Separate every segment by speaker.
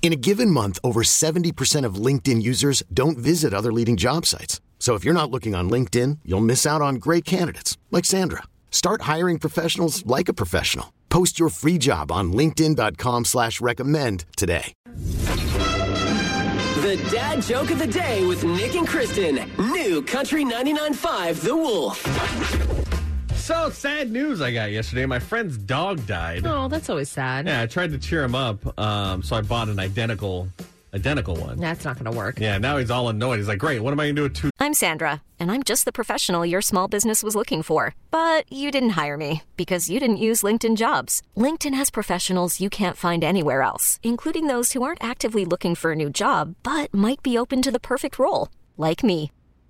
Speaker 1: In a given month, over 70% of LinkedIn users don't visit other leading job sites. So if you're not looking on LinkedIn, you'll miss out on great candidates like Sandra. Start hiring professionals like a professional. Post your free job on LinkedIn.com slash recommend today.
Speaker 2: The dad joke of the day with Nick and Kristen. New Country 99.5 The Wolf.
Speaker 3: So sad news I got yesterday. My friend's dog died.
Speaker 4: Oh, that's always sad.
Speaker 3: Yeah, I tried to cheer him up, um, so I bought an identical, identical one.
Speaker 4: That's not going to work.
Speaker 3: Yeah, now he's all annoyed. He's like, "Great, what am I gonna do with two
Speaker 5: I'm Sandra, and I'm just the professional your small business was looking for. But you didn't hire me because you didn't use LinkedIn jobs. LinkedIn has professionals you can't find anywhere else, including those who aren't actively looking for a new job but might be open to the perfect role, like me.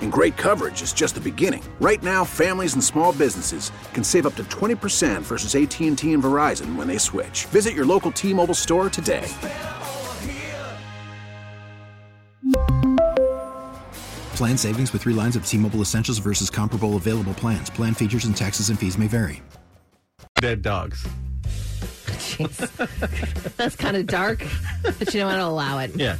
Speaker 6: And great coverage is just the beginning. Right now, families and small businesses can save up to 20% versus AT&T and Verizon when they switch. Visit your local T-Mobile store today.
Speaker 7: Plan savings with three lines of T Mobile Essentials versus comparable available plans. Plan features and taxes and fees may vary.
Speaker 3: dead dogs?"
Speaker 4: Jeez. That's kind of dark, but you don't want to allow it.
Speaker 3: Yeah,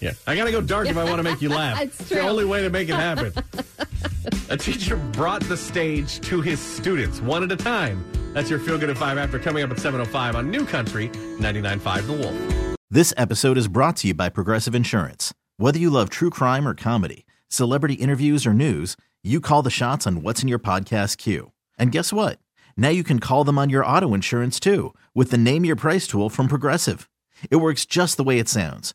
Speaker 3: yeah. I gotta go dark if I want to make you laugh.
Speaker 4: It's
Speaker 3: the only way to make it happen. a teacher brought the stage to his students one at a time. That's your feel good at five after coming up at 7:05 on New Country 99.5 The Wolf.
Speaker 8: This episode is brought to you by Progressive Insurance. Whether you love true crime or comedy, celebrity interviews or news, you call the shots on what's in your podcast queue. And guess what? Now you can call them on your auto insurance too with the Name Your Price tool from Progressive. It works just the way it sounds.